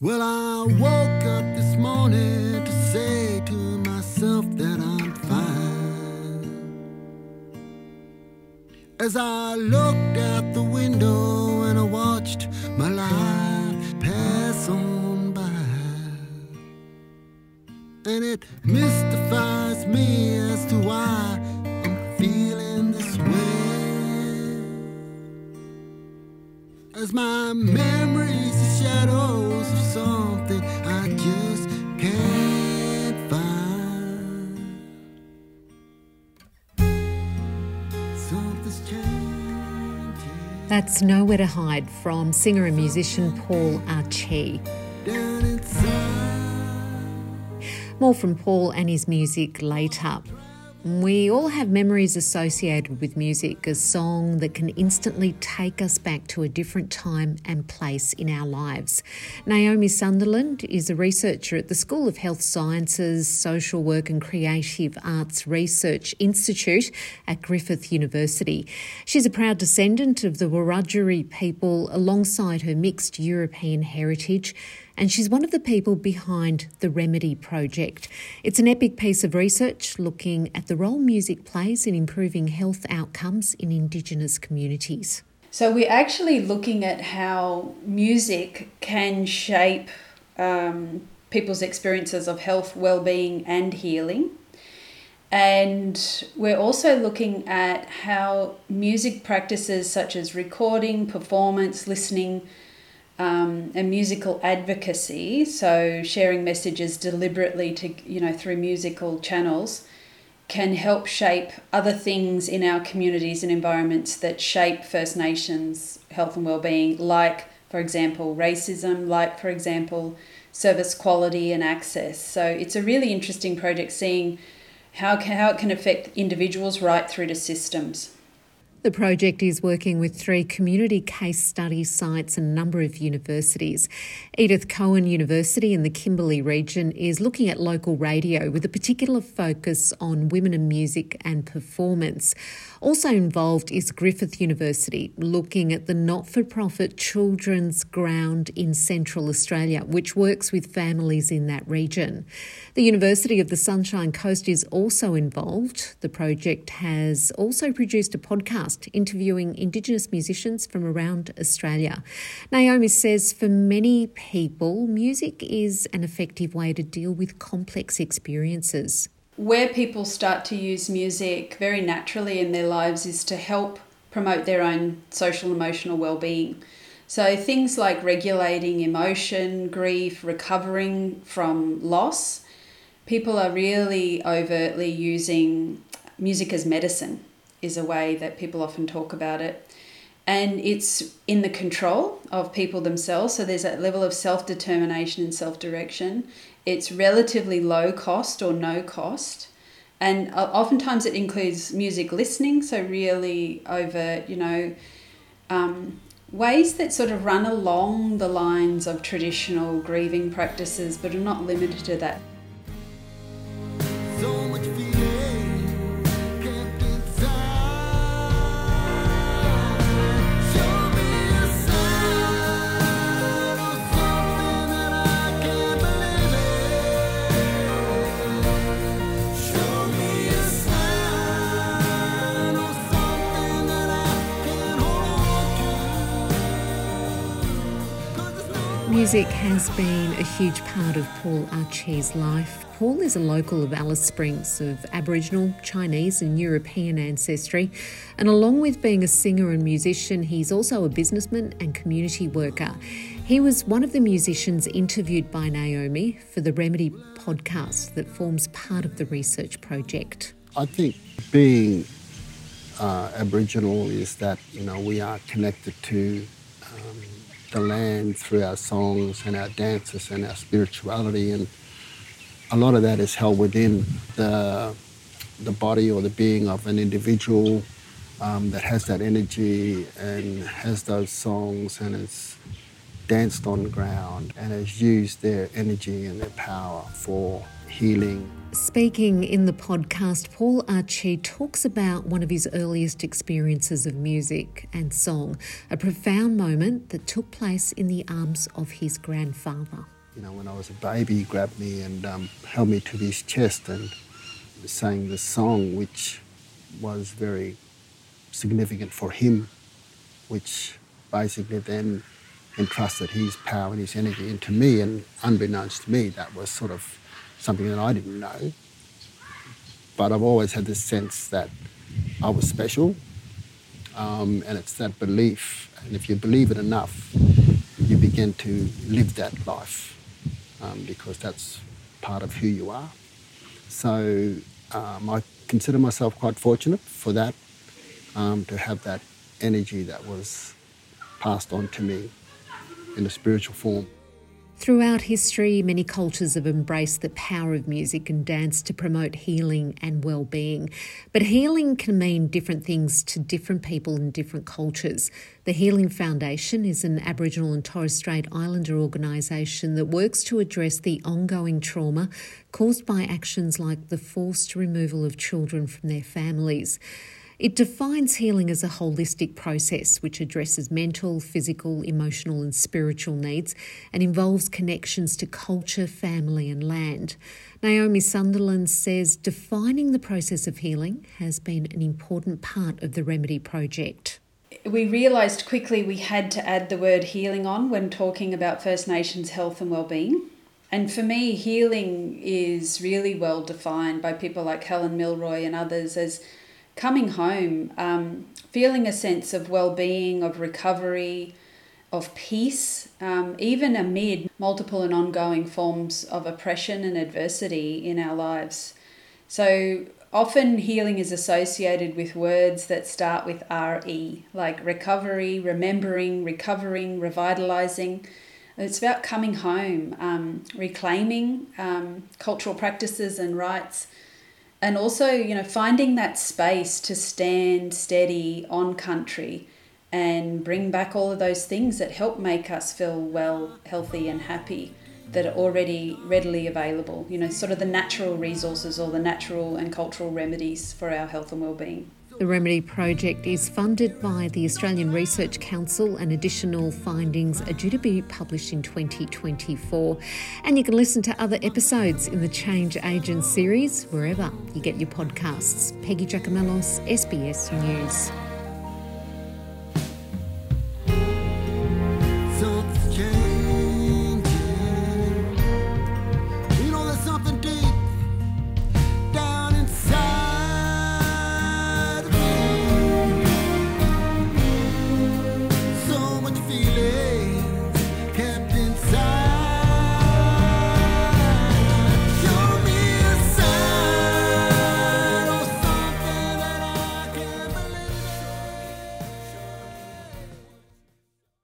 Well, I woke up this morning to say to myself that I'm fine. As I looked out the window and I watched my life pass on by, and it mystifies me as to why I'm feeling this way. As my memories shadows of something I just can't find. That's Nowhere to Hide from singer and musician Paul Archie. More from Paul and his music later. We all have memories associated with music, a song that can instantly take us back to a different time and place in our lives. Naomi Sunderland is a researcher at the School of Health Sciences, Social Work and Creative Arts Research Institute at Griffith University. She's a proud descendant of the Wiradjuri people alongside her mixed European heritage and she's one of the people behind the Remedy Project. It's an epic piece of research looking at the role music plays in improving health outcomes in Indigenous communities. So we're actually looking at how music can shape um, people's experiences of health, well-being, and healing. And we're also looking at how music practices such as recording, performance, listening, um, and musical advocacy, so sharing messages deliberately to you know through musical channels, can help shape other things in our communities and environments that shape First Nations health and well-being, like for example racism, like for example service quality and access. So it's a really interesting project seeing how can, how it can affect individuals right through to systems. The project is working with three community case study sites and a number of universities. Edith Cowan University in the Kimberley region is looking at local radio with a particular focus on women in music and performance. Also involved is Griffith University, looking at the not for profit Children's Ground in Central Australia, which works with families in that region. The University of the Sunshine Coast is also involved. The project has also produced a podcast interviewing Indigenous musicians from around Australia. Naomi says for many people, music is an effective way to deal with complex experiences. where people start to use music very naturally in their lives is to help promote their own social emotional well-being so things like regulating emotion grief recovering from loss people are really overtly using music as medicine is a way that people often talk about it. And it's in the control of people themselves so there's that level of self-determination and self-direction. It's relatively low cost or no cost and uh, oftentimes it includes music listening so really over you know um, ways that sort of run along the lines of traditional grieving practices but are not limited to that Music has been a huge part of Paul Archie's life. Paul is a local of Alice Springs of Aboriginal, Chinese, and European ancestry. And along with being a singer and musician, he's also a businessman and community worker. He was one of the musicians interviewed by Naomi for the Remedy podcast that forms part of the research project. I think being uh, Aboriginal is that you know we are connected to um, the land through our songs and our dances and our spirituality, and a lot of that is held within the the body or the being of an individual um, that has that energy and has those songs and is danced on ground and has used their energy and their power for healing. Speaking in the podcast, Paul Archie talks about one of his earliest experiences of music and song, a profound moment that took place in the arms of his grandfather. You know, when I was a baby, he grabbed me and um, held me to his chest and sang the song, which was very significant for him, which basically then entrusted his power and his energy into me. And unbeknownst to me, that was sort of something that I didn't know. But I've always had this sense that I was special. Um, and it's that belief. And if you believe it enough, you begin to live that life um, because that's part of who you are. So um, I consider myself quite fortunate for that, um, to have that energy that was passed on to me in a spiritual form. Throughout history, many cultures have embraced the power of music and dance to promote healing and well-being. But healing can mean different things to different people in different cultures. The Healing Foundation is an Aboriginal and Torres Strait Islander organisation that works to address the ongoing trauma caused by actions like the forced removal of children from their families. It defines healing as a holistic process which addresses mental, physical, emotional, and spiritual needs and involves connections to culture, family, and land. Naomi Sunderland says defining the process of healing has been an important part of the Remedy project. We realised quickly we had to add the word healing on when talking about First Nations health and well-being. And for me, healing is really well defined by people like Helen Milroy and others as coming home, um, feeling a sense of well being, of recovery, of peace, um, even amid multiple and ongoing forms of oppression and adversity in our lives. So often healing is associated with words that start with RE, like recovery, remembering, recovering, revitalizing. It's about coming home, um, reclaiming um, cultural practices and rights and also you know finding that space to stand steady on country and bring back all of those things that help make us feel well healthy and happy that are already readily available you know sort of the natural resources or the natural and cultural remedies for our health and well-being the Remedy project is funded by the Australian Research Council, and additional findings are due to be published in 2024. And you can listen to other episodes in the Change Agent series wherever you get your podcasts. Peggy Giakoumelos, SBS News.